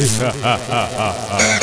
Ha ha ha ha ha!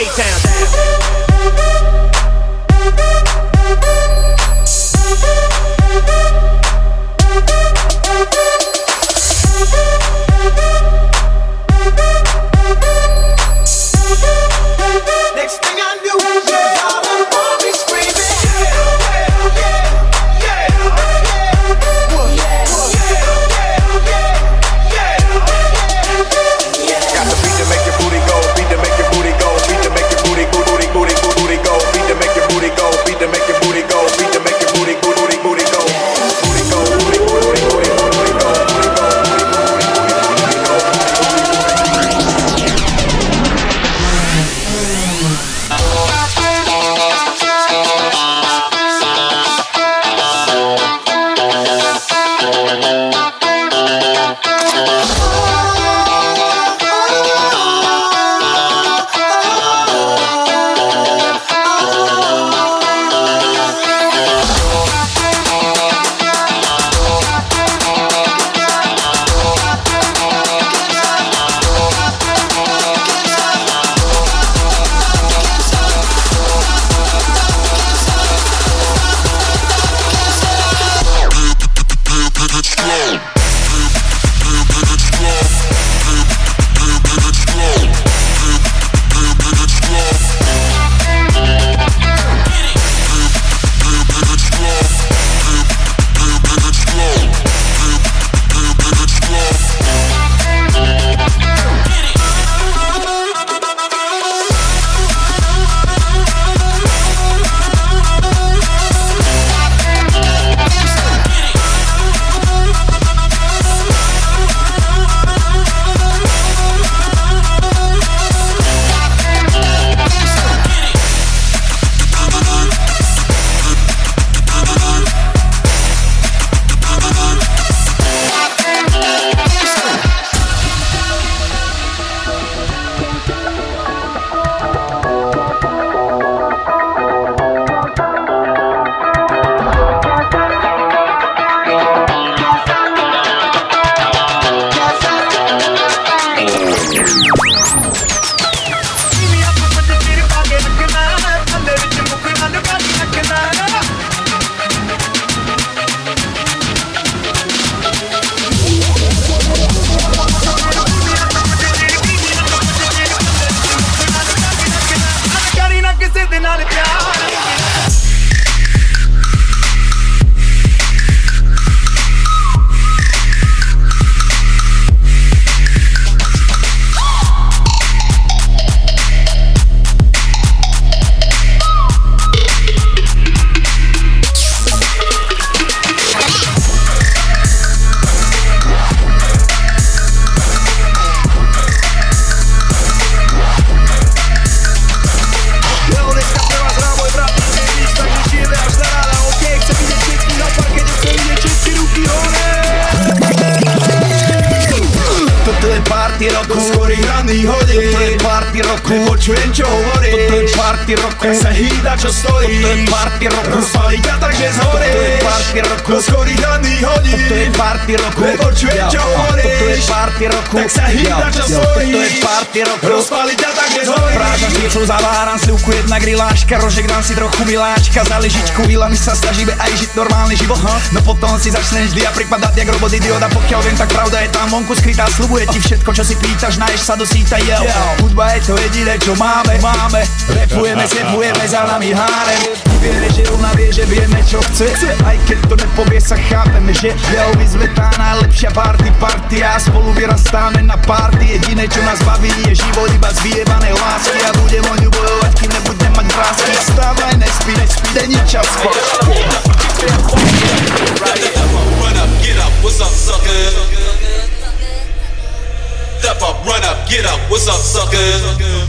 A-Town hraný hodín Toto je party roku. Nepočujem čo hovorí Toto je party roku. Tak sa hýda čo stojí. Toto je party roku. Rozpalí ťa takže zhorí Toto je party roku. Skôr hraný hodín. Toto je party roku. Nepočujem čo hovorí Toto je party roku. Tak sa hýda čo stojí. Toto je party roku. Rozpalí ťa takže zhorí Prážam sviečou, zaváram slivku, jedna griláška Rožek dám si trochu miláčka Za lyžičku my sa snažíme aj žiť normálny život. No potom si začneš vždy a pripadať jak robot idiot A pokiaľ viem, tak pravda je tam vonku skrytá Slubuje ti všetko, čo si pýtaš, náješ sa do síta. Hudba je to jediné, čo máme, máme. Repujeme, sepujeme za nami hárem. Vieme, že ona vie, že vieme, čo chce. Aj keď to nepovie, sa chápeme, že Yo, vyzvetá najlepšia party, party A spolu vyrastáme na party Jediné, čo nás baví, je život iba z get up, what's up, sucker?